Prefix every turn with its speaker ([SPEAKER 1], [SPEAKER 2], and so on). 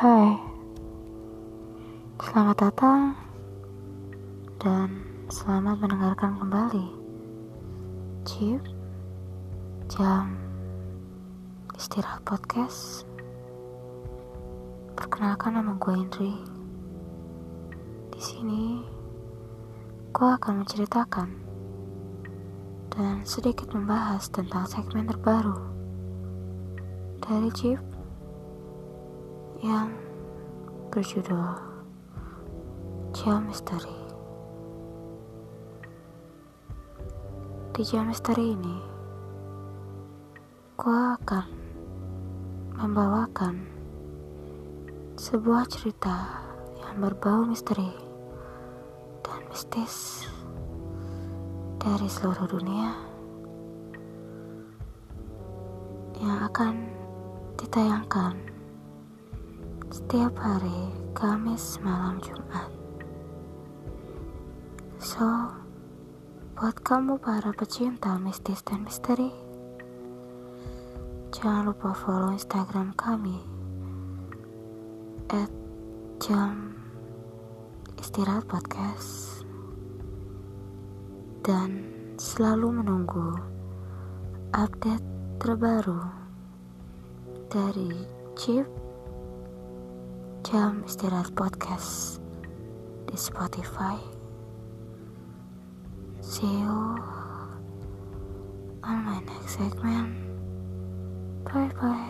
[SPEAKER 1] Hai, selamat datang dan selamat mendengarkan kembali Chip Jam Istirahat Podcast. Perkenalkan nama gue Indri. Di sini gue akan menceritakan dan sedikit membahas tentang segmen terbaru dari Chip yang berjudul Jam Misteri. Di jam misteri ini, gue akan membawakan sebuah cerita yang berbau misteri dan mistis dari seluruh dunia yang akan ditayangkan setiap hari Kamis malam Jumat. So, buat kamu para pecinta mistis dan misteri, jangan lupa follow Instagram kami at jam istirahat podcast dan selalu menunggu update terbaru dari Chip jam istirahat podcast di Spotify. See you on my next segment. Bye bye.